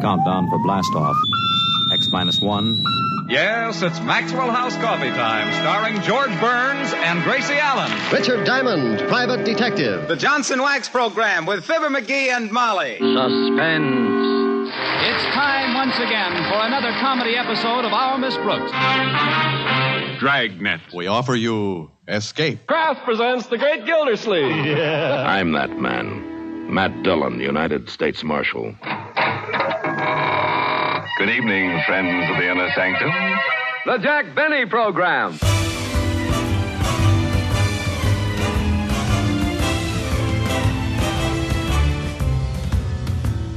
Countdown for blastoff. X minus one. Yes, it's Maxwell House Coffee Time, starring George Burns and Gracie Allen. Richard Diamond, private detective. The Johnson Wax Program with Fibber McGee and Molly. Suspense. It's time once again for another comedy episode of Our Miss Brooks. Dragnet. We offer you Escape. Kraft presents The Great Gildersleeve. Yeah. I'm that man. Matt Dillon, United States Marshal. Good evening, friends of the inner sanctum. The Jack Benny Program.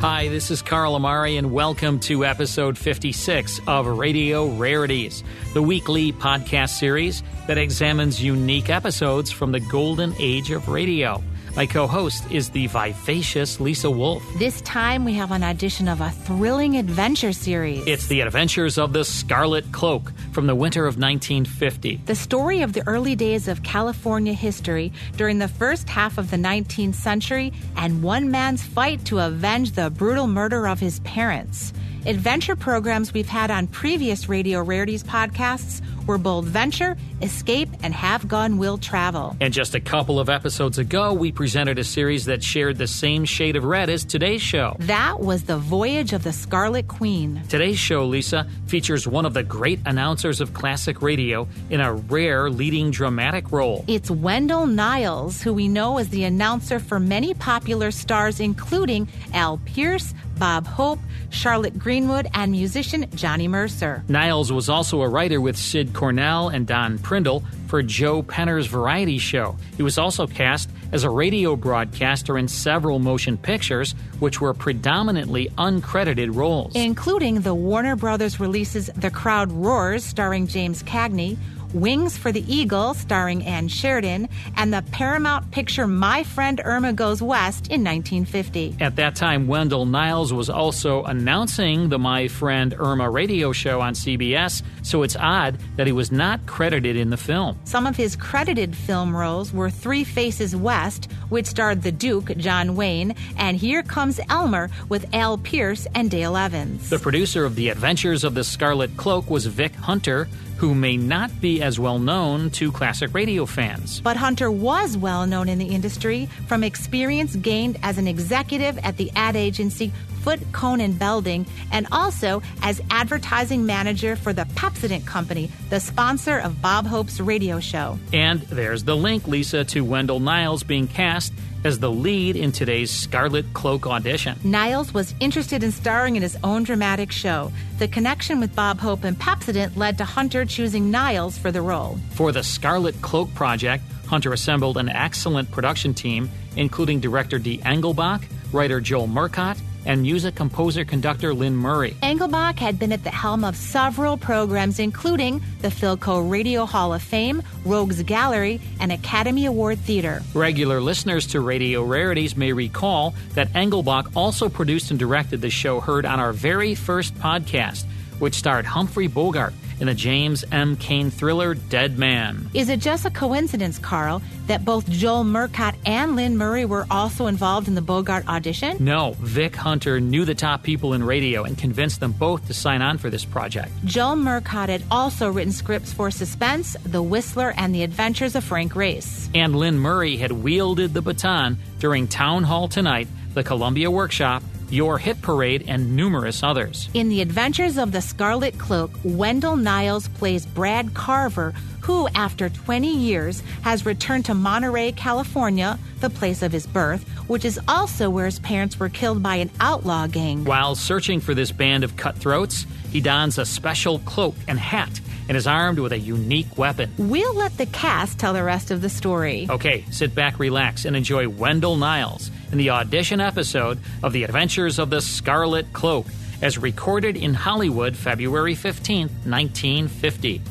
Hi, this is Carl Amari, and welcome to episode 56 of Radio Rarities, the weekly podcast series that examines unique episodes from the golden age of radio. My co host is the vivacious Lisa Wolf. This time we have an audition of a thrilling adventure series. It's The Adventures of the Scarlet Cloak from the winter of 1950. The story of the early days of California history during the first half of the 19th century and one man's fight to avenge the brutal murder of his parents. Adventure programs we've had on previous Radio Rarities podcasts were Bold Venture, Escape, and Have Gun Will Travel. And just a couple of episodes ago, we presented a series that shared the same shade of red as today's show. That was The Voyage of the Scarlet Queen. Today's show, Lisa, features one of the great announcers of classic radio in a rare leading dramatic role. It's Wendell Niles, who we know as the announcer for many popular stars, including Al Pearce, Bob Hope, Charlotte Greenwood, and musician Johnny Mercer. Niles was also a writer with Sid Cornell and Don Prindle for Joe Penner's variety show. He was also cast as a radio broadcaster in several motion pictures, which were predominantly uncredited roles, including the Warner Brothers releases The Crowd Roars, starring James Cagney. Wings for the Eagle, starring Ann Sheridan, and the Paramount picture My Friend Irma Goes West in 1950. At that time, Wendell Niles was also announcing the My Friend Irma radio show on CBS, so it's odd that he was not credited in the film. Some of his credited film roles were Three Faces West, which starred the Duke, John Wayne, and Here Comes Elmer with Al Pearce and Dale Evans. The producer of The Adventures of the Scarlet Cloak was Vic Hunter, who may not be as well known to classic radio fans. But Hunter was well known in the industry from experience gained as an executive at the ad agency Foote, Cone, and Belding, and also as advertising manager for the Pepsodent Company, the sponsor of Bob Hope's radio show. And there's the link, Lisa, to Wendell Niles being cast as the lead in today's Scarlet Cloak audition. Niles was interested in starring in his own dramatic show. The connection with Bob Hope and Pepsodent led to Hunter choosing Niles for the role. For the Scarlet Cloak project, Hunter assembled an excellent production team, including director Dee Engelbach, writer Joel Murcott, and music composer conductor Lynn Murray. Engelbach had been at the helm of several programs, including the Philco Radio Hall of Fame, Rogues Gallery, and Academy Award Theater. Regular listeners to Radio Rarities may recall that Engelbach also produced and directed the show heard on our very first podcast, which starred Humphrey Bogart in the James M. Cain thriller Dead Man. Is it just a coincidence, Carl, that both Joel Murcott and Lynn Murray were also involved in the Bogart audition? No, Vic Hunter knew the top people in radio and convinced them both to sign on for this project. Joel Murcott had also written scripts for Suspense, The Whistler, and The Adventures of Frank Race. And Lynn Murray had wielded the baton during Town Hall Tonight, the Columbia Workshop, your Hit Parade, and numerous others. In The Adventures of the Scarlet Cloak, Wendell Niles plays Brad Carver, who, after 20 years, has returned to Monterey, California, the place of his birth, which is also where his parents were killed by an outlaw gang. While searching for this band of cutthroats, he dons a special cloak and hat and is armed with a unique weapon. We'll let the cast tell the rest of the story. Okay, sit back, relax, and enjoy Wendell Niles in the audition episode of The Adventures of the Scarlet Cloak, as recorded in Hollywood February 15, 1950.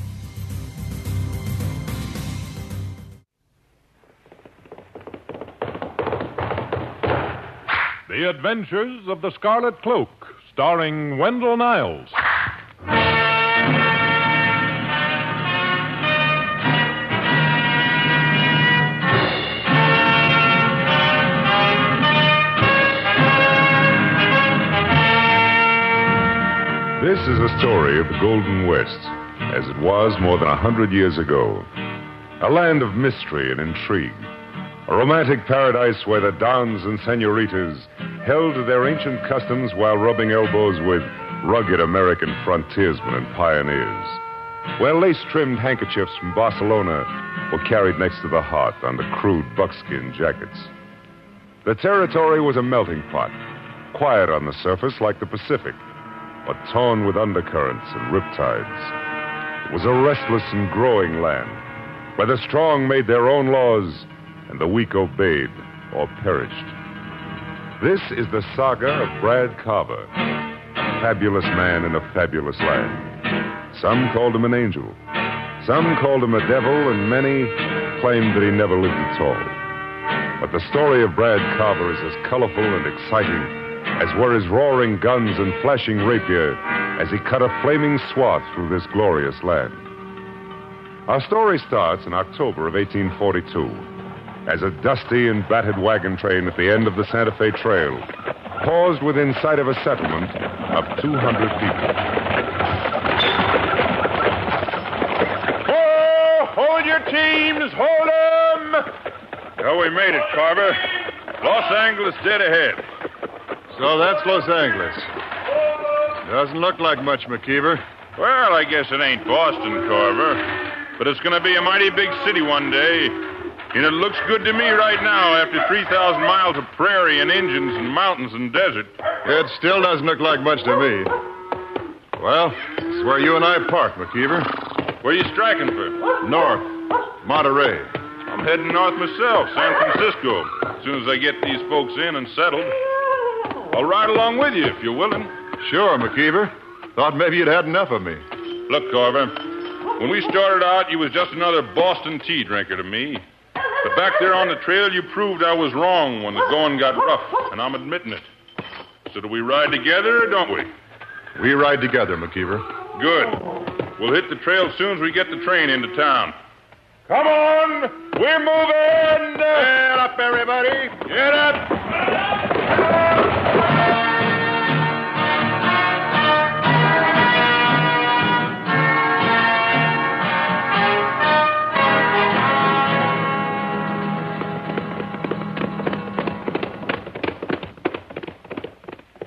The Adventures of the Scarlet Cloak, starring Wendell Niles. This is a story of the Golden West, as it was more than a hundred years ago. A land of mystery and intrigue. A romantic paradise where the dons and senoritas held to their ancient customs while rubbing elbows with rugged American frontiersmen and pioneers. Where lace trimmed handkerchiefs from Barcelona were carried next to the heart under crude buckskin jackets. The territory was a melting pot, quiet on the surface like the Pacific, but torn with undercurrents and riptides. It was a restless and growing land where the strong made their own laws and the weak obeyed or perished. This is the saga of Brad Carver, a fabulous man in a fabulous land. Some called him an angel, some called him a devil, and many claimed that he never lived at all. But the story of Brad Carver is as colorful and exciting as were his roaring guns and flashing rapier as he cut a flaming swath through this glorious land. Our story starts in October of 1842 as a dusty and battered wagon train at the end of the Santa Fe Trail paused within sight of a settlement of 200 people. Oh, hold your teams, hold 'em! Oh, we made it, Carver. Los Angeles dead ahead. So that's Los Angeles. Doesn't look like much, McKeever. Well, I guess it ain't Boston, Carver. But it's going to be a mighty big city one day. And it looks good to me right now after 3,000 miles of prairie and Indians and mountains and desert. It still doesn't look like much to me. Well, it's where you and I park, McKeever. Where are you striking for? North. Monterey. I'm heading north myself, San Francisco. As soon as I get these folks in and settled. I'll ride along with you if you're willing. Sure, McKeever. Thought maybe you'd had enough of me. Look, Carver, when we started out, you was just another Boston tea drinker to me. But back there on the trail, you proved I was wrong when the going got rough, and I'm admitting it. So do we ride together or don't we? We ride together, McKeever. Good. We'll hit the trail as soon as we get the train into town. Come on! We're moving! Get up, everybody! Get up!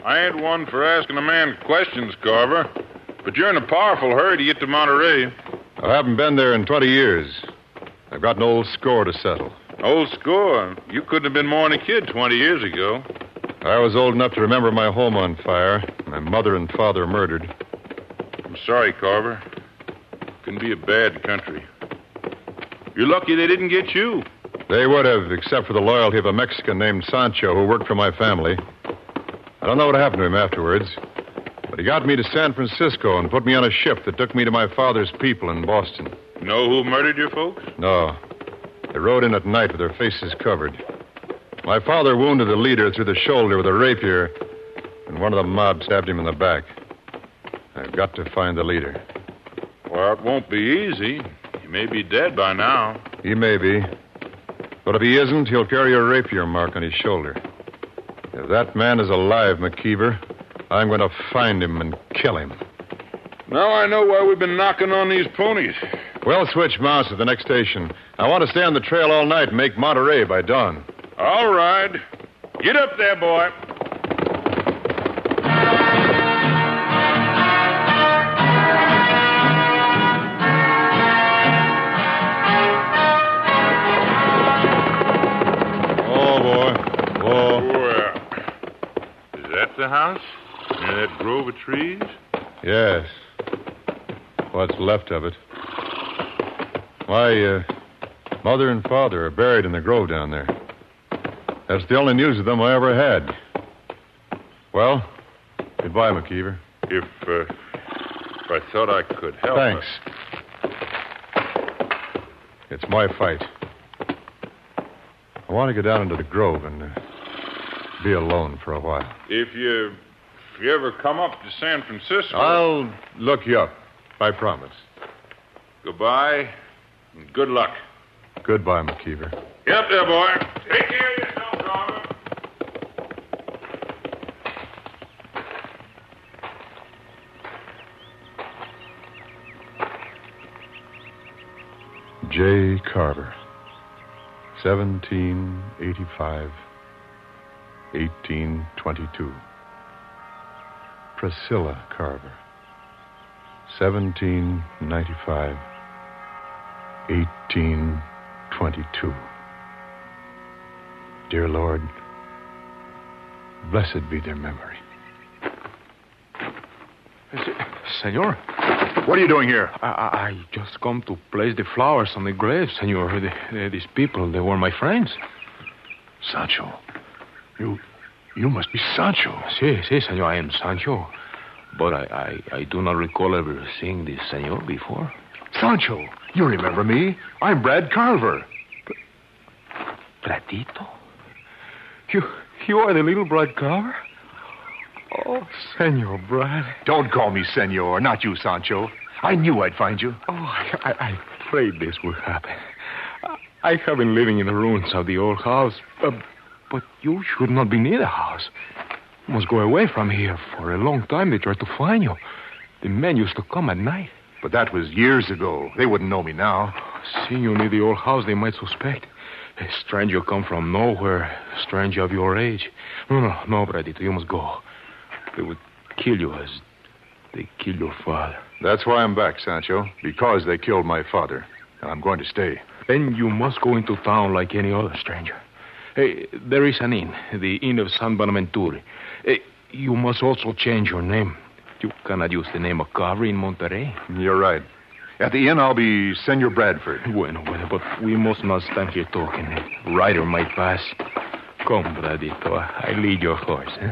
I ain't one for asking a man questions, Carver. But you're in a powerful hurry to get to Monterey. I haven't been there in 20 years. I've got an old score to settle. Old score? You couldn't have been more than a kid 20 years ago. I was old enough to remember my home on fire, my mother and father murdered. I'm sorry, Carver. It can be a bad country. You're lucky they didn't get you. They would have, except for the loyalty of a Mexican named Sancho who worked for my family. I don't know what happened to him afterwards, but he got me to San Francisco and put me on a ship that took me to my father's people in Boston. Know who murdered your folks? No. They rode in at night with their faces covered. My father wounded the leader through the shoulder with a rapier, and one of the mob stabbed him in the back. I've got to find the leader. Well, it won't be easy. He may be dead by now. He may be. But if he isn't, he'll carry a rapier mark on his shoulder. If that man is alive, McKeever, I'm going to find him and kill him. Now I know why we've been knocking on these ponies. We'll switch mounts at the next station. I want to stay on the trail all night and make Monterey by dawn. All right. Get up there, boy. House? Near that grove of trees? Yes. What's left of it. My uh, mother and father are buried in the grove down there. That's the only news of them I ever had. Well, goodbye, McKeever. If, uh, if I thought I could help. Thanks. It's my fight. I want to go down into the grove and uh, be alone for a while. If you if you ever come up to San Francisco, I'll look you up. I promise. Goodbye, and good luck. Goodbye, McKeever. Yep, there, boy. Take care of yourself, Carver. J. Carver, 1785 1822. Priscilla Carver. 1795. 1822. Dear Lord, blessed be their memory. Senor. What are you doing here? I, I just come to place the flowers on the graves, senor. The, the, these people, they were my friends. Sancho. You you must be Sancho. Si, si, senor. I am Sancho. But I, I, I do not recall ever seeing this senor before. Sancho, you remember me? I'm Brad Carver. Bradito? You you are the little Brad Carver? Oh, Senor Brad. Don't call me Senor, not you, Sancho. I knew I'd find you. Oh, I, I, I prayed this would happen. I have been living in the ruins of the old house, uh, but you should not be near the house. You must go away from here. For a long time, they tried to find you. The men used to come at night. But that was years ago. They wouldn't know me now. Seeing you near the old house, they might suspect. A stranger come from nowhere, a stranger of your age. No, no, no, Bradito, you must go. They would kill you as they killed your father. That's why I'm back, Sancho. Because they killed my father. And I'm going to stay. Then you must go into town like any other stranger. Hey, there is an inn, the Inn of San Bonaventure. Hey, you must also change your name. You cannot use the name of Carver in Monterey. You're right. At the inn, I'll be Senor Bradford. Bueno, bueno, but we must not stand here talking. A rider might pass. Come, Bradito. I lead your horse. Eh?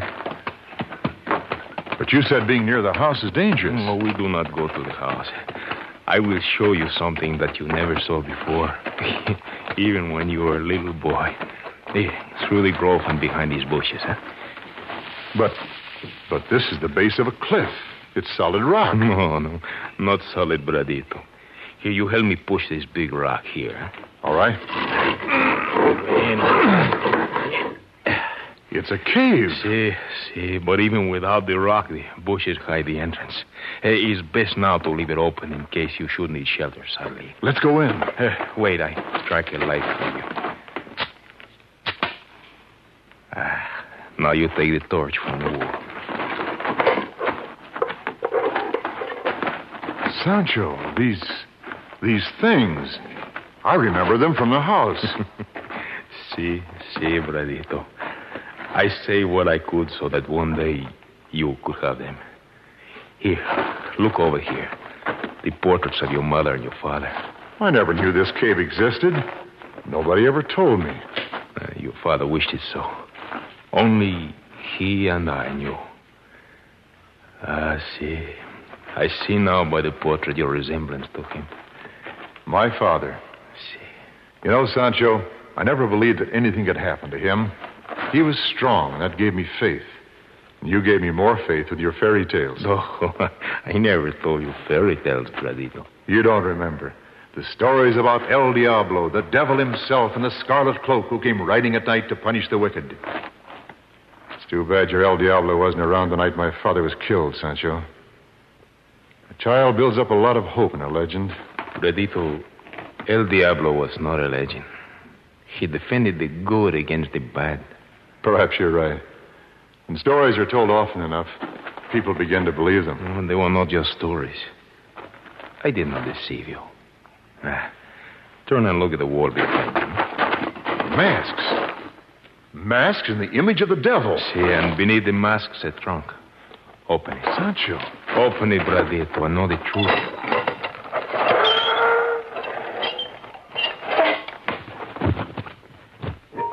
But you said being near the house is dangerous. No, we do not go to the house. I will show you something that you never saw before, even when you were a little boy. Hey, through the grove and behind these bushes, huh? But, but this is the base of a cliff. It's solid rock. No, no, not solid, Bradito. Here, you help me push this big rock here. Huh? All right. It's a cave. See, see, but even without the rock, the bushes hide the entrance. Uh, it's best now to leave it open in case you should need shelter suddenly. Let's go in. Uh, wait, I strike a light for you. Ah, now you take the torch from the wall. Sancho, these these things. I remember them from the house. see, see, Bradito. I say what I could so that one day you could have them. Here, look over here. The portraits of your mother and your father. I never knew this cave existed. Nobody ever told me. Uh, your father wished it so. Only he and I knew. Ah, see. I see now by the portrait your resemblance to him. My father. See. You know, Sancho, I never believed that anything could happen to him. He was strong, and that gave me faith. And you gave me more faith with your fairy tales. Oh, I never told you fairy tales, Bradito. You don't remember. The stories about El Diablo, the devil himself, and the scarlet cloak who came riding at night to punish the wicked. It's too bad your El Diablo wasn't around the night my father was killed, Sancho. A child builds up a lot of hope in a legend. Bradito, El Diablo was not a legend. He defended the good against the bad. Perhaps you're right. When stories are told often enough, people begin to believe them. Well, they were not just stories. I did not deceive you. Ah, turn and look at the wall behind you. Masks. Masks in the image of the devil. See, and beneath the masks, a trunk. Open it. Sancho. Open it, Bradito, and know the truth.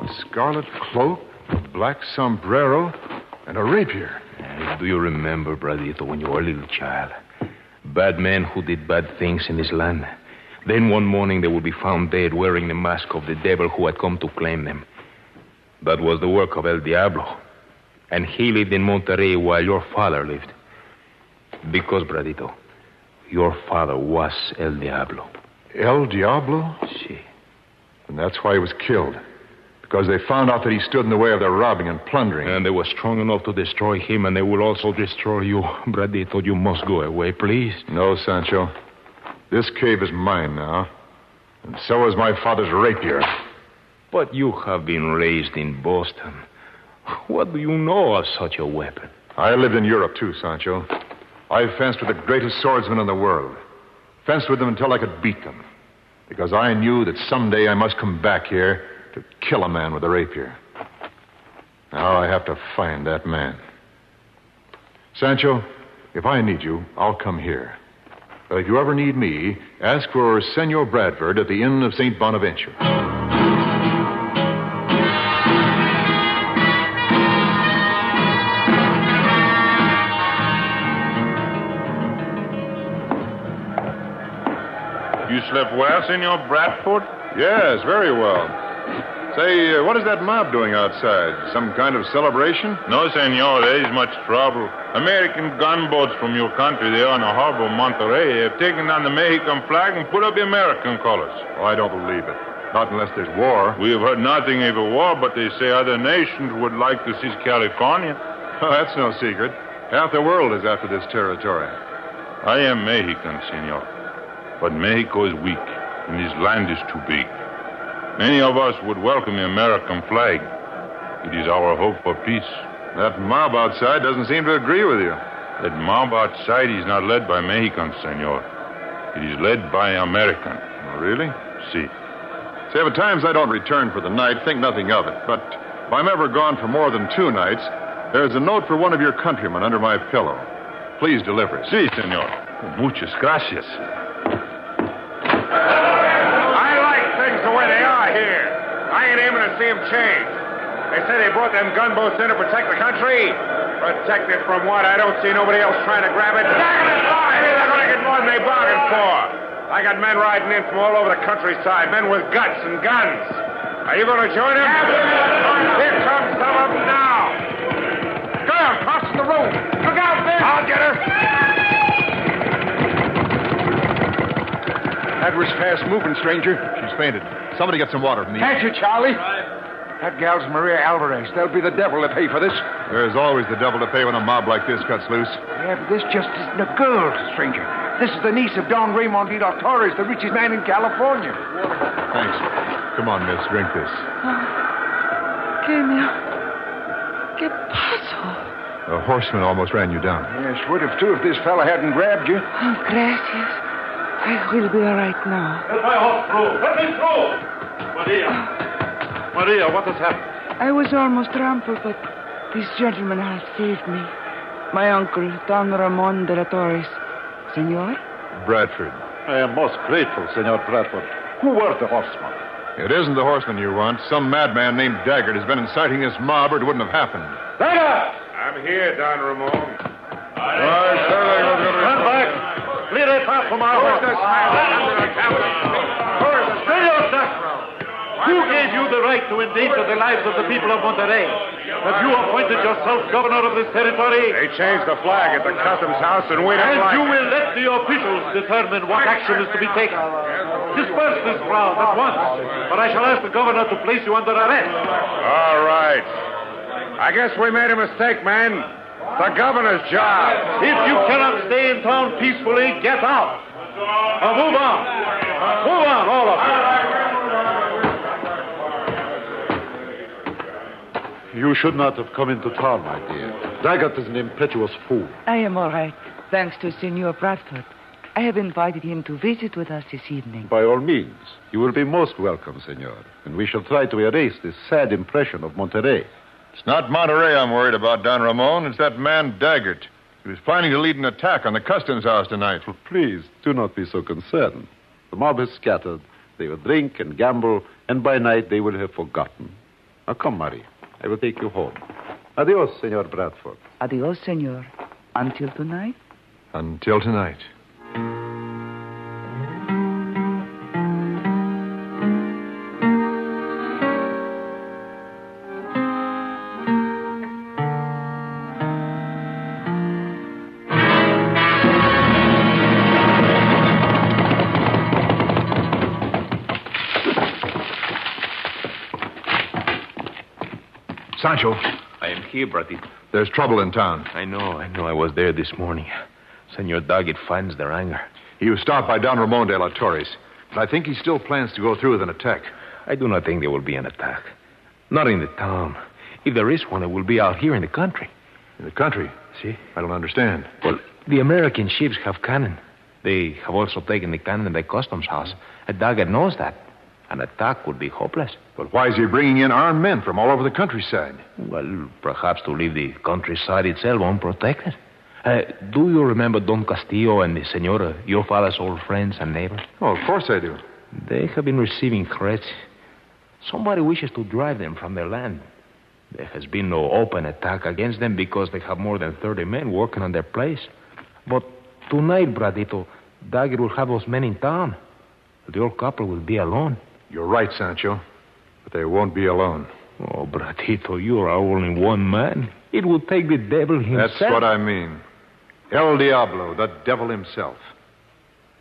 A scarlet cloak, a black sombrero, and a rapier. Uh, do you remember, Bradito, when you were a little child? Bad men who did bad things in this land. Then one morning they would be found dead wearing the mask of the devil who had come to claim them. That was the work of El Diablo. And he lived in Monterey while your father lived. Because, Bradito, your father was El Diablo. El Diablo? Si. And that's why he was killed. Because they found out that he stood in the way of their robbing and plundering. And they were strong enough to destroy him, and they will also destroy you. Bradito, you must go away, please. No, Sancho. This cave is mine now. And so is my father's rapier. But you have been raised in Boston. What do you know of such a weapon? I lived in Europe, too, Sancho. I fenced with the greatest swordsmen in the world. Fenced with them until I could beat them. Because I knew that someday I must come back here to kill a man with a rapier. Now I have to find that man. Sancho, if I need you, I'll come here. But if you ever need me, ask for Senor Bradford at the Inn of St. Bonaventure. Slept well, Senor Bradford? Yes, very well. Say, uh, what is that mob doing outside? Some kind of celebration? No, senor. There is much trouble. American gunboats from your country, there are in the harbor of Monterey, have taken down the Mexican flag and put up the American colors. Oh, I don't believe it. Not unless there's war. We have heard nothing of a war, but they say other nations would like to seize California. Oh, that's no secret. Half the world is after this territory. I am Mexican, senor. But Mexico is weak, and his land is too big. Many of us would welcome the American flag. It is our hope for peace. That mob outside doesn't seem to agree with you. That mob outside is not led by Mexicans, senor. It is led by American. Oh, really? Si. Say, if at times I don't return for the night, think nothing of it. But if I'm ever gone for more than two nights, there's a note for one of your countrymen under my pillow. Please deliver it. Si, senor. Muchas gracias. I like things the way they are here. I ain't aiming to see them change. They say they brought them gunboats in to protect the country. Protect it from what? I don't see nobody else trying to grab it. They're going to get more than they bargained for. I got men riding in from all over the countryside, men with guts and guns. Are you going to join them? That was fast moving, stranger. She's fainted. Somebody get some water from the. Can't you, Charlie? That gal's Maria Alvarez. There'll be the devil to pay for this. There's always the devil to pay when a mob like this cuts loose. Yeah, but this just isn't a girl, stranger. This is the niece of Don Ramon de la Torres, the richest man in California. Thanks. Come on, miss. Drink this. ¿Qué me... ¿Qué pasó? A horseman almost ran you down. Yes, would have too if this fella hadn't grabbed you. Oh, gracias. I will be all right now. Let my horse through. Let me through. Maria. Maria, what has happened? I was almost trampled, but this gentleman has saved me. My uncle, Don Ramon de la Torres. Senor? Bradford. I am most grateful, Senor Bradford. Who were the horsemen? It isn't the horseman you want. Some madman named Daggett has been inciting this mob, or it wouldn't have happened. Daggett! I'm here, Don Ramon. Stand back. Clear a path from our Who's this man under the cabinet? Still yourself. Who gave you the right to endanger the lives of the people of Monterey? Have you appointed yourself governor of this territory? They changed the flag at the customs house, and we don't And like you it. will let the officials determine what action is to be taken. Disperse this crowd at once, but I shall ask the governor to place you under arrest. All right. I guess we made a mistake, man. The governor's job. If you cannot stay in town peacefully, get out. Now move on. Uh, move on, all of you. You should not have come into town, my dear. Daggett is an impetuous fool. I am all right, thanks to Senor Bradford. I have invited him to visit with us this evening. By all means, you will be most welcome, senor. And we shall try to erase this sad impression of Monterey. It's not Monterey I'm worried about, Don Ramon. It's that man Daggett. He was planning to lead an attack on the customs house tonight. Please, do not be so concerned. The mob has scattered. They will drink and gamble, and by night they will have forgotten. Now come, Marie. I will take you home. Adios, Senor Bradford. Adios, Senor. Until tonight? Until tonight. Sancho, I am here, Bradito. there's trouble in town. I know, I know. I was there this morning. Senor Daggett finds their anger. He was stopped by Don Ramon de la Torres. But I think he still plans to go through with an attack. I do not think there will be an attack. Not in the town. If there is one, it will be out here in the country. In the country? See? I don't understand. Well, the American ships have cannon. They have also taken the cannon in the customs house. A Daggett knows that. An attack would be hopeless. But why is he bringing in armed men from all over the countryside? Well, perhaps to leave the countryside itself unprotected. Uh, do you remember Don Castillo and the Senora, your father's old friends and neighbors? Oh, of course I do. They have been receiving threats. Somebody wishes to drive them from their land. There has been no open attack against them because they have more than 30 men working on their place. But tonight, Bradito, Daggett will have those men in town. The old couple will be alone. You're right, Sancho. But they won't be alone. Oh, Bradito, you are only one man. It would take the devil himself. That's what I mean. El Diablo, the devil himself.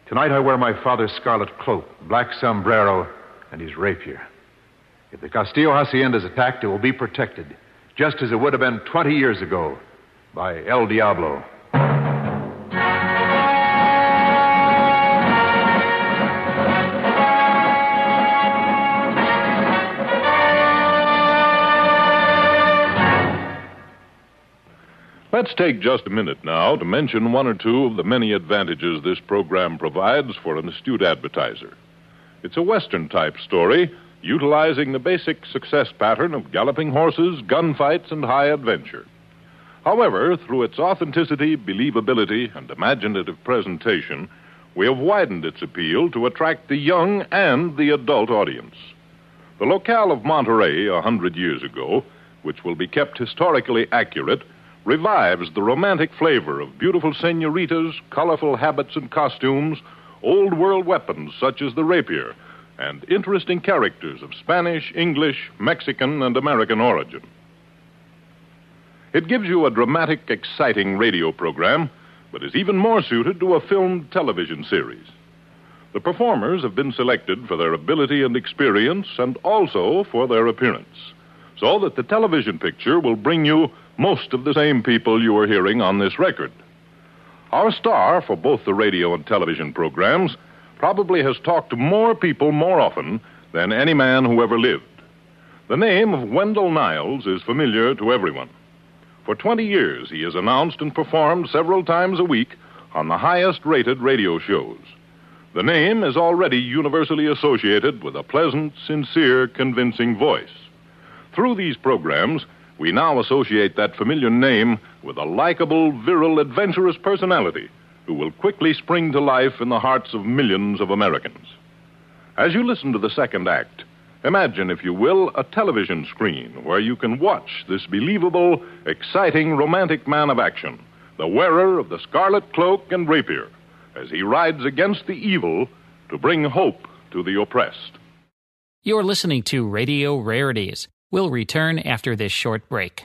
Tonight I wear my father's scarlet cloak, black sombrero, and his rapier. If the Castillo Hacienda is attacked, it will be protected, just as it would have been 20 years ago, by El Diablo. Let's take just a minute now to mention one or two of the many advantages this program provides for an astute advertiser. It's a Western type story utilizing the basic success pattern of galloping horses, gunfights, and high adventure. However, through its authenticity, believability, and imaginative presentation, we have widened its appeal to attract the young and the adult audience. The locale of Monterey a hundred years ago, which will be kept historically accurate, revives the romantic flavor of beautiful senoritas, colorful habits and costumes, old world weapons such as the rapier, and interesting characters of Spanish, English, Mexican, and American origin. It gives you a dramatic, exciting radio program, but is even more suited to a filmed television series. The performers have been selected for their ability and experience and also for their appearance, so that the television picture will bring you most of the same people you are hearing on this record. Our star for both the radio and television programs probably has talked to more people more often than any man who ever lived. The name of Wendell Niles is familiar to everyone. For 20 years, he has announced and performed several times a week on the highest rated radio shows. The name is already universally associated with a pleasant, sincere, convincing voice. Through these programs, we now associate that familiar name with a likable, virile, adventurous personality who will quickly spring to life in the hearts of millions of Americans. As you listen to the second act, imagine, if you will, a television screen where you can watch this believable, exciting, romantic man of action, the wearer of the scarlet cloak and rapier, as he rides against the evil to bring hope to the oppressed. You're listening to Radio Rarities. We'll return after this short break.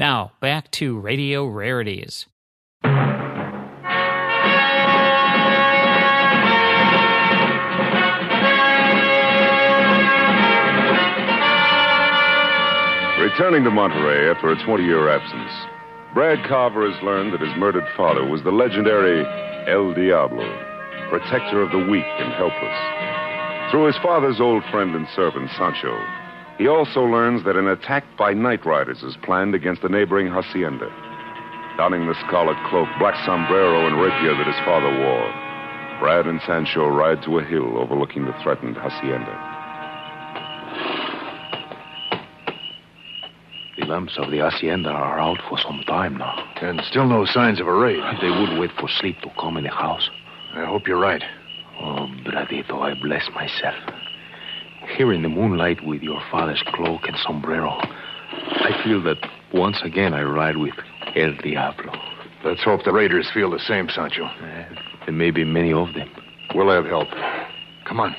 Now, back to Radio Rarities. Returning to Monterey after a 20 year absence, Brad Carver has learned that his murdered father was the legendary El Diablo, protector of the weak and helpless. Through his father's old friend and servant, Sancho, he also learns that an attack by night riders is planned against the neighboring hacienda. Donning the scarlet cloak, black sombrero, and rapier that his father wore, Brad and Sancho ride to a hill overlooking the threatened hacienda. The lamps of the hacienda are out for some time now. And still no signs of a raid. They would wait for sleep to come in the house. I hope you're right. Oh, Bradito, I bless myself. Here in the moonlight with your father's cloak and sombrero, I feel that once again I ride with El Diablo. Let's hope the raiders feel the same, Sancho. Uh, there may be many of them. We'll have help. Come on.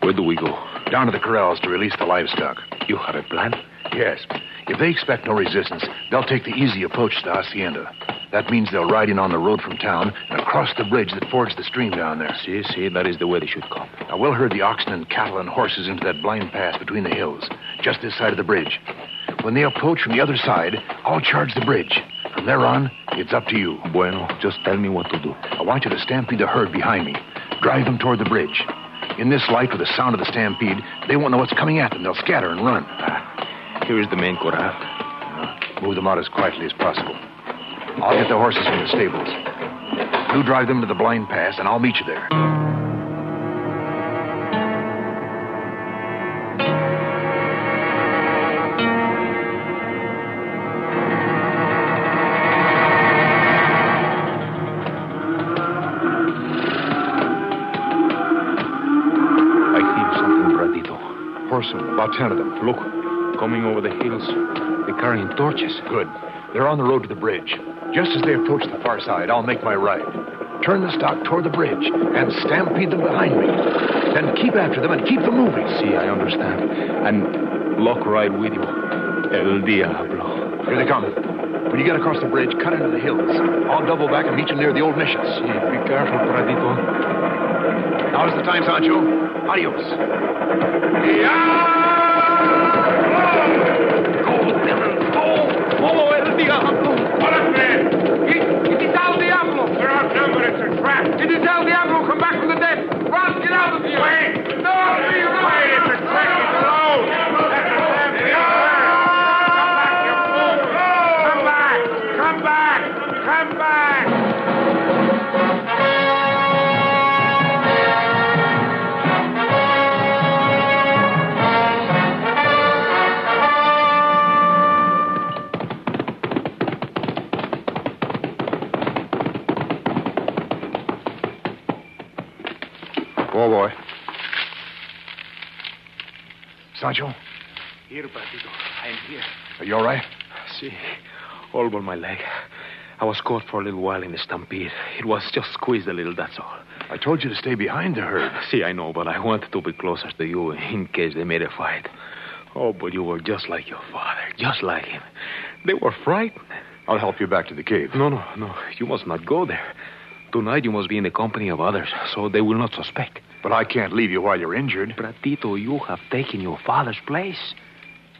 Where do we go? Down to the corrals to release the livestock. You have a plan? Yes. If they expect no resistance, they'll take the easy approach to the hacienda. That means they'll ride in on the road from town and across the bridge that fords the stream down there. See, see, that is the way they should come. Now, we'll herd the oxen and cattle and horses into that blind pass between the hills, just this side of the bridge. When they approach from the other side, I'll charge the bridge. From there on, it's up to you. Bueno, just tell me what to do. I want you to stampede the herd behind me. Drive them toward the bridge. In this light, with the sound of the stampede, they won't know what's coming at them. They'll scatter and run. Ah, Here is the main corral. Move them out as quietly as possible. I'll get the horses from the stables. You drive them to the blind pass, and I'll meet you there. I hear something, Bradito. Horsemen, about ten of them. Look, coming over the hills. They're carrying torches. Good. They're on the road to the bridge. Just as they approach the far side, I'll make my right. Turn the stock toward the bridge and stampede them behind me. Then keep after them and keep them moving. See, I understand. And lock right with you. El Diablo. Here they come. When you get across the bridge, cut into the hills. I'll double back and meet you near the old missions. See, be careful, Bradito. Now's the time, Sancho. Adios. Follow Sancho, Here, Bradito. I am here. are you all right? See, all but my leg. I was caught for a little while in the stampede. It was just squeezed a little, that's all. I told you to stay behind the herd. See, I know, but I wanted to be closer to you in case they made a fight. Oh, but you were just like your father, just like him. They were frightened. I'll help you back to the cave. No, no, no. You must not go there. Tonight you must be in the company of others, so they will not suspect. But I can't leave you while you're injured. Bradito, you have taken your father's place.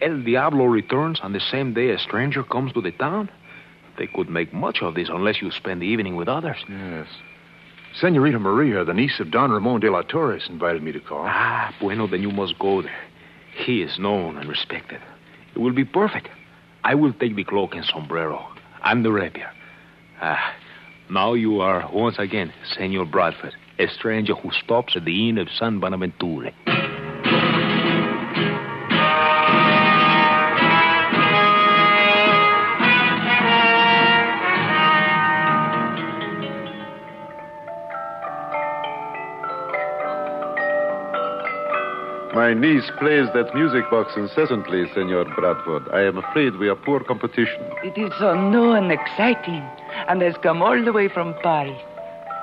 El Diablo returns on the same day a stranger comes to the town. They could make much of this unless you spend the evening with others. Yes. Senorita Maria, the niece of Don Ramon de la Torres, invited me to call. Ah, bueno, then you must go there. He is known and respected. It will be perfect. I will take the cloak and sombrero and the rapier. Ah, now you are once again Senor Bradford, a stranger who stops at the Inn of San Bonaventure. My niece plays that music box incessantly, Senor Bradford. I am afraid we are poor competition. It is so new and exciting, and has come all the way from Paris.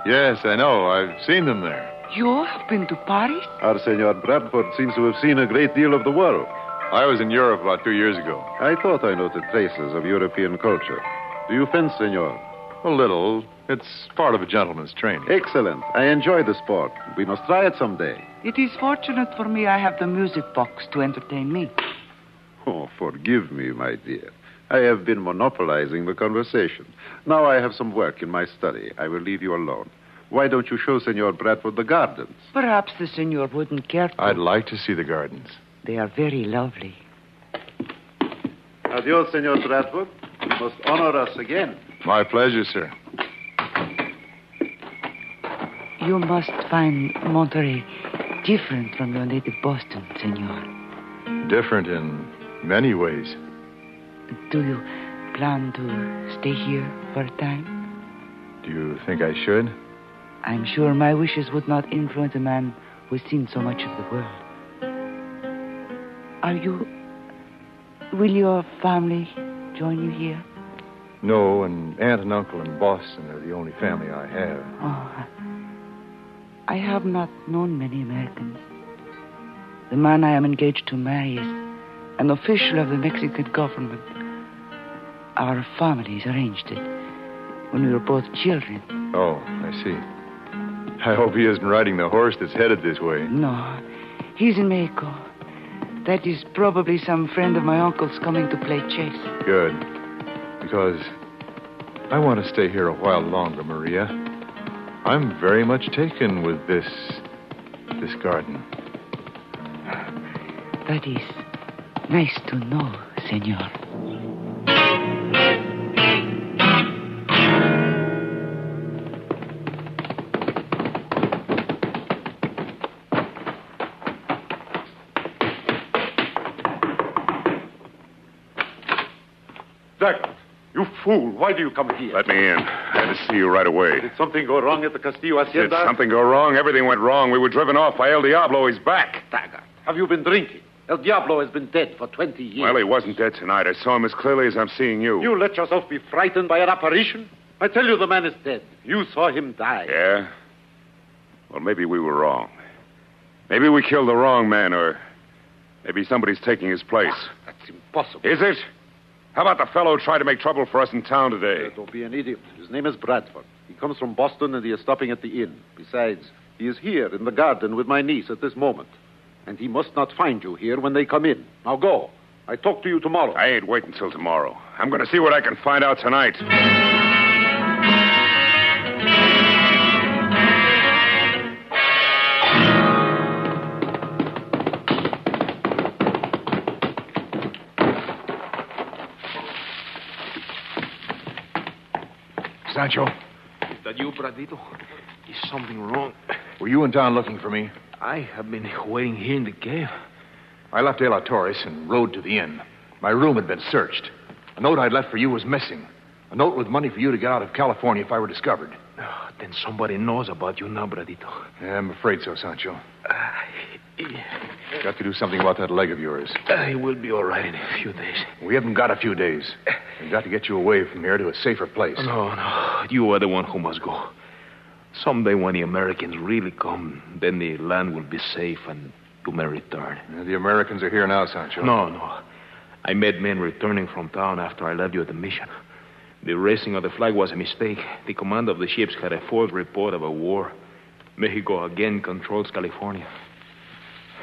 Yes, I know. I've seen them there. You have been to Paris? Our Senor Bradford seems to have seen a great deal of the world. I was in Europe about two years ago. I thought I noted traces of European culture. Do you fence, Senor? A little. It's part of a gentleman's training. Excellent. I enjoy the sport. We must try it someday. It is fortunate for me I have the music box to entertain me. Oh, forgive me, my dear. I have been monopolizing the conversation. Now I have some work in my study. I will leave you alone. Why don't you show Senor Bradford the gardens? Perhaps the senor wouldn't care to. I'd like to see the gardens. They are very lovely. Adios, Senor Bradford. You must honor us again. My pleasure, sir. You must find Monterey different from your native Boston, senor. Different in many ways. Do you plan to stay here for a time? Do you think I should? I'm sure my wishes would not influence a man who has seen so much of the world. Are you. Will your family join you here? No, and aunt and uncle in Boston are the only family I have. Oh, I have not known many Americans. The man I am engaged to marry is an official of the Mexican government. Our families arranged it when we were both children. Oh, I see. I hope he isn't riding the horse that's headed this way. No, he's in Mexico. That is probably some friend of my uncle's coming to play chess. Good. Because I want to stay here a while longer, Maria. I'm very much taken with this. this garden. That is nice to know, senor. Jack, you fool. Why do you come here? Let me in. I had to see you right away. Did something go wrong at the Castillo Did something go wrong? Everything went wrong. We were driven off by El Diablo. He's back. Taggart. Have you been drinking? El Diablo has been dead for 20 years. Well, he wasn't dead tonight. I saw him as clearly as I'm seeing you. You let yourself be frightened by an apparition? I tell you, the man is dead. You saw him die. Yeah? Well, maybe we were wrong. Maybe we killed the wrong man, or maybe somebody's taking his place. Ah, that's impossible. Is it? How about the fellow who tried to make trouble for us in town today? Uh, don't be an idiot. His name is Bradford. He comes from Boston and he is stopping at the inn. Besides, he is here in the garden with my niece at this moment. And he must not find you here when they come in. Now go. I talk to you tomorrow. I ain't waiting till tomorrow. I'm going to see what I can find out tonight. Sancho, Is that you, Bradito? Is something wrong? were you in town looking for me? I have been waiting here in the cave. I left De La Torres and rode to the inn. My room had been searched. A note I'd left for you was missing. A note with money for you to get out of California if I were discovered. Oh, then somebody knows about you now, Bradito. Yeah, I'm afraid so, Sancho. Ah, got to do something about that leg of yours. Ah, I will be all right in a few days. We haven't got a few days. We've got to get you away from here to a safer place. No, no. You are the one who must go. Someday when the Americans really come, then the land will be safe and you may return. Yeah, the Americans are here now, Sancho. No, no. I met men returning from town after I left you at the mission. The raising of the flag was a mistake. The command of the ships had a false report of a war. Mexico again controls California.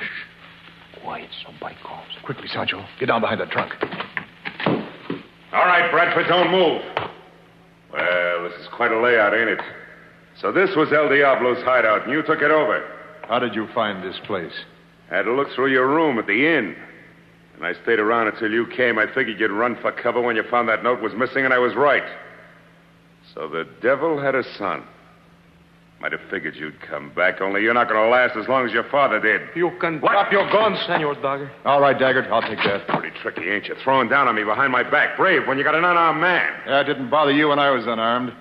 Shh. Quiet, somebody calls. Quickly, Sancho. Get down behind that trunk. All right, Bradford, don't move. Well, this is quite a layout, ain't it? So this was El Diablo's hideout, and you took it over. How did you find this place? Had to look through your room at the inn. And I stayed around until you came. I figured you'd run for cover when you found that note was missing, and I was right. So the devil had a son. Might have figured you'd come back, only you're not going to last as long as your father did. You can drop your guns, Senor Dagger. All right, Daggert. I'll take that. Pretty tricky, ain't you? Throwing down on me behind my back. Brave when you got an unarmed man. Yeah, it didn't bother you when I was unarmed.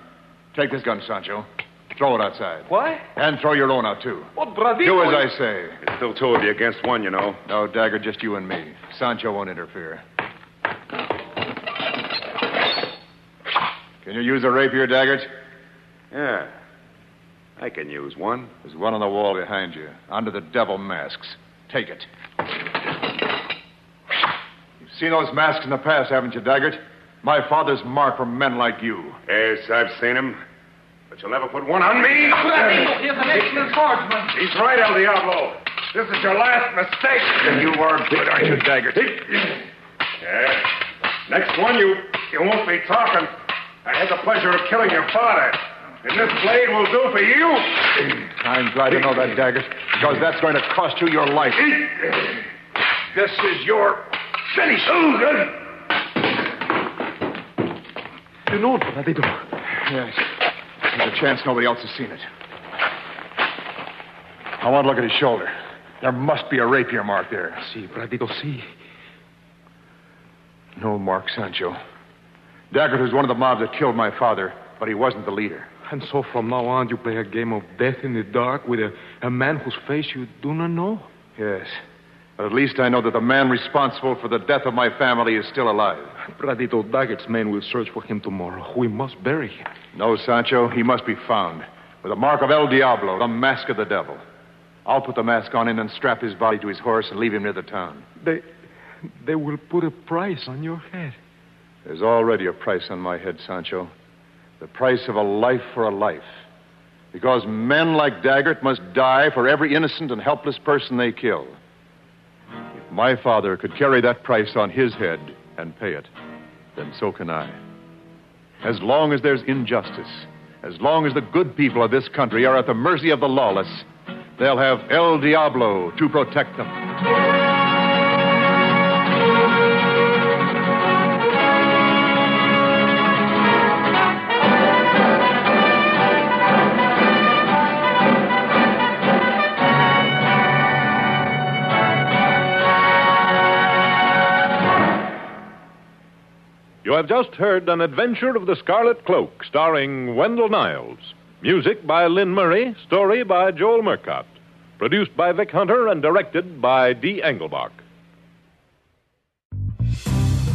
Take this gun, Sancho. Throw it outside. What? And throw your own out, too. What, Bradito? Do as I say. It's still two of you against one, you know. No, Dagger, just you and me. Sancho won't interfere. Can you use a rapier, Daggett? Yeah. I can use one. There's one on the wall behind you, under the devil masks. Take it. You've seen those masks in the past, haven't you, Daggett? My father's mark for men like you. Yes, I've seen him. But you'll never put one on me. Here's an excellent swordsman. He's right, El Diablo. This is your last mistake. And you are good, aren't you, Daggett? Yeah. Next one, you you won't be talking. I had the pleasure of killing your father. And this blade will do for you. I'm glad to know that, Daggett, because that's going to cost you your life. This is your finish. You know Bradito? Yes. There's a chance nobody else has seen it. I want to look at his shoulder. There must be a rapier mark there. See, Bradito, see. No mark, Sancho. Daggett was one of the mob that killed my father, but he wasn't the leader. And so from now on, you play a game of death in the dark with a, a man whose face you do not know? Yes. But at least I know that the man responsible for the death of my family is still alive. Bradito Daggett's men will search for him tomorrow. We must bury him. No, Sancho, he must be found. With the mark of El Diablo, the mask of the devil. I'll put the mask on him and strap his body to his horse and leave him near the town. They, they will put a price on your head. There's already a price on my head, Sancho. The price of a life for a life. Because men like Daggett must die for every innocent and helpless person they kill. If my father could carry that price on his head and pay it, then so can I. As long as there's injustice, as long as the good people of this country are at the mercy of the lawless, they'll have El Diablo to protect them. You have just heard An Adventure of the Scarlet Cloak, starring Wendell Niles. Music by Lynn Murray, story by Joel Murcott. Produced by Vic Hunter and directed by Dee Engelbach.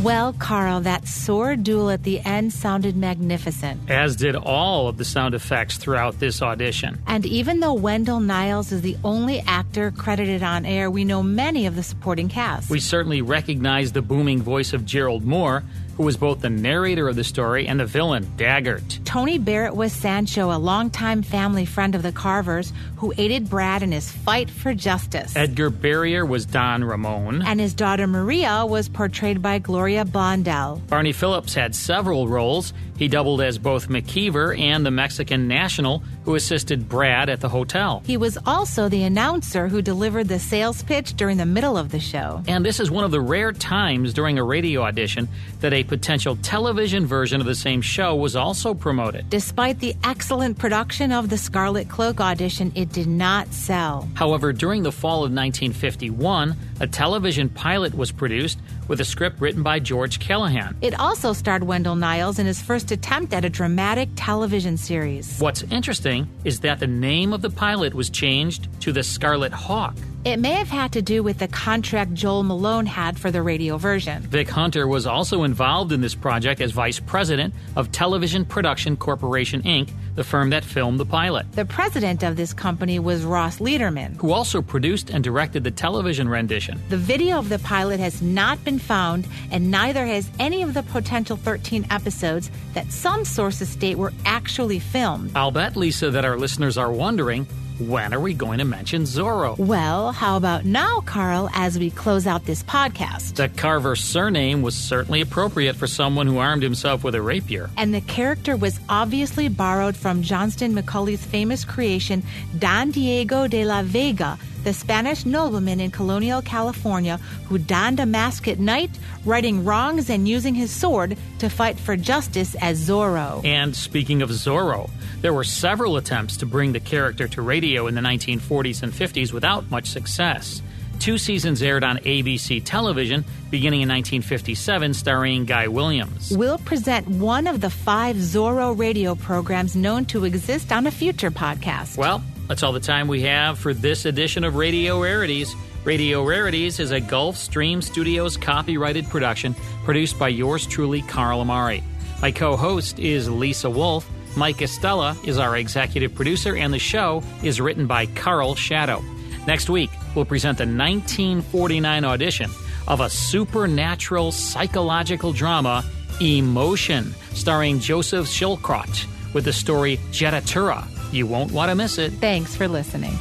Well, Carl, that sword duel at the end sounded magnificent. As did all of the sound effects throughout this audition. And even though Wendell Niles is the only actor credited on air, we know many of the supporting cast. We certainly recognize the booming voice of Gerald Moore, who was both the narrator of the story and the villain, Daggert. Tony Barrett was Sancho, a longtime family friend of the Carvers, who aided Brad in his fight for justice. Edgar Barrier was Don Ramon. And his daughter Maria was portrayed by Gloria Blondell. Barney Phillips had several roles. He doubled as both McKeever and the Mexican national who assisted Brad at the hotel. He was also the announcer who delivered the sales pitch during the middle of the show. And this is one of the rare times during a radio audition that a potential television version of the same show was also promoted. Despite the excellent production of the Scarlet Cloak audition, it did not sell. However, during the fall of 1951, a television pilot was produced with a script written by George Callahan. It also starred Wendell Niles in his first attempt at a dramatic television series. What's interesting is that the name of the pilot was changed to The Scarlet Hawk. It may have had to do with the contract Joel Malone had for the radio version. Vic Hunter was also involved in this project as vice president of Television Production Corporation, Inc., the firm that filmed the pilot. The president of this company was Ross Lederman, who also produced and directed the television rendition. The video of the pilot has not been found, and neither has any of the potential 13 episodes that some sources state were actually filmed. I'll bet, Lisa, that our listeners are wondering when are we going to mention Zorro? Well, how about now, Carl, as we close out this podcast? The Carver surname was certainly appropriate for someone who armed himself with a rapier. And the character was obviously borrowed from Johnston McCulley's famous creation, Don Diego de la Vega, the Spanish nobleman in colonial California who donned a mask at night, righting wrongs and using his sword to fight for justice as Zorro. And speaking of Zorro, there were several attempts to bring the character to radio in the 1940s and 50s without much success. Two seasons aired on ABC television beginning in 1957, starring Guy Williams. We'll present one of the five Zorro radio programs known to exist on a future podcast. Well, that's all the time we have for this edition of Radio Rarities. Radio Rarities is a Gulfstream Studios copyrighted production produced by yours truly, Carl Amari. My co host is Lisa Wolf. Mike Estella is our executive producer, and the show is written by Carl Shadow. Next week, we'll present the 1949 audition of a supernatural psychological drama, Emotion, starring Joseph Schildkraut, with the story Jettatura. You won't want to miss it. Thanks for listening.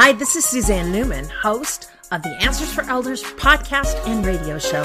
Hi, this is Suzanne Newman, host of the Answers for Elders podcast and radio show.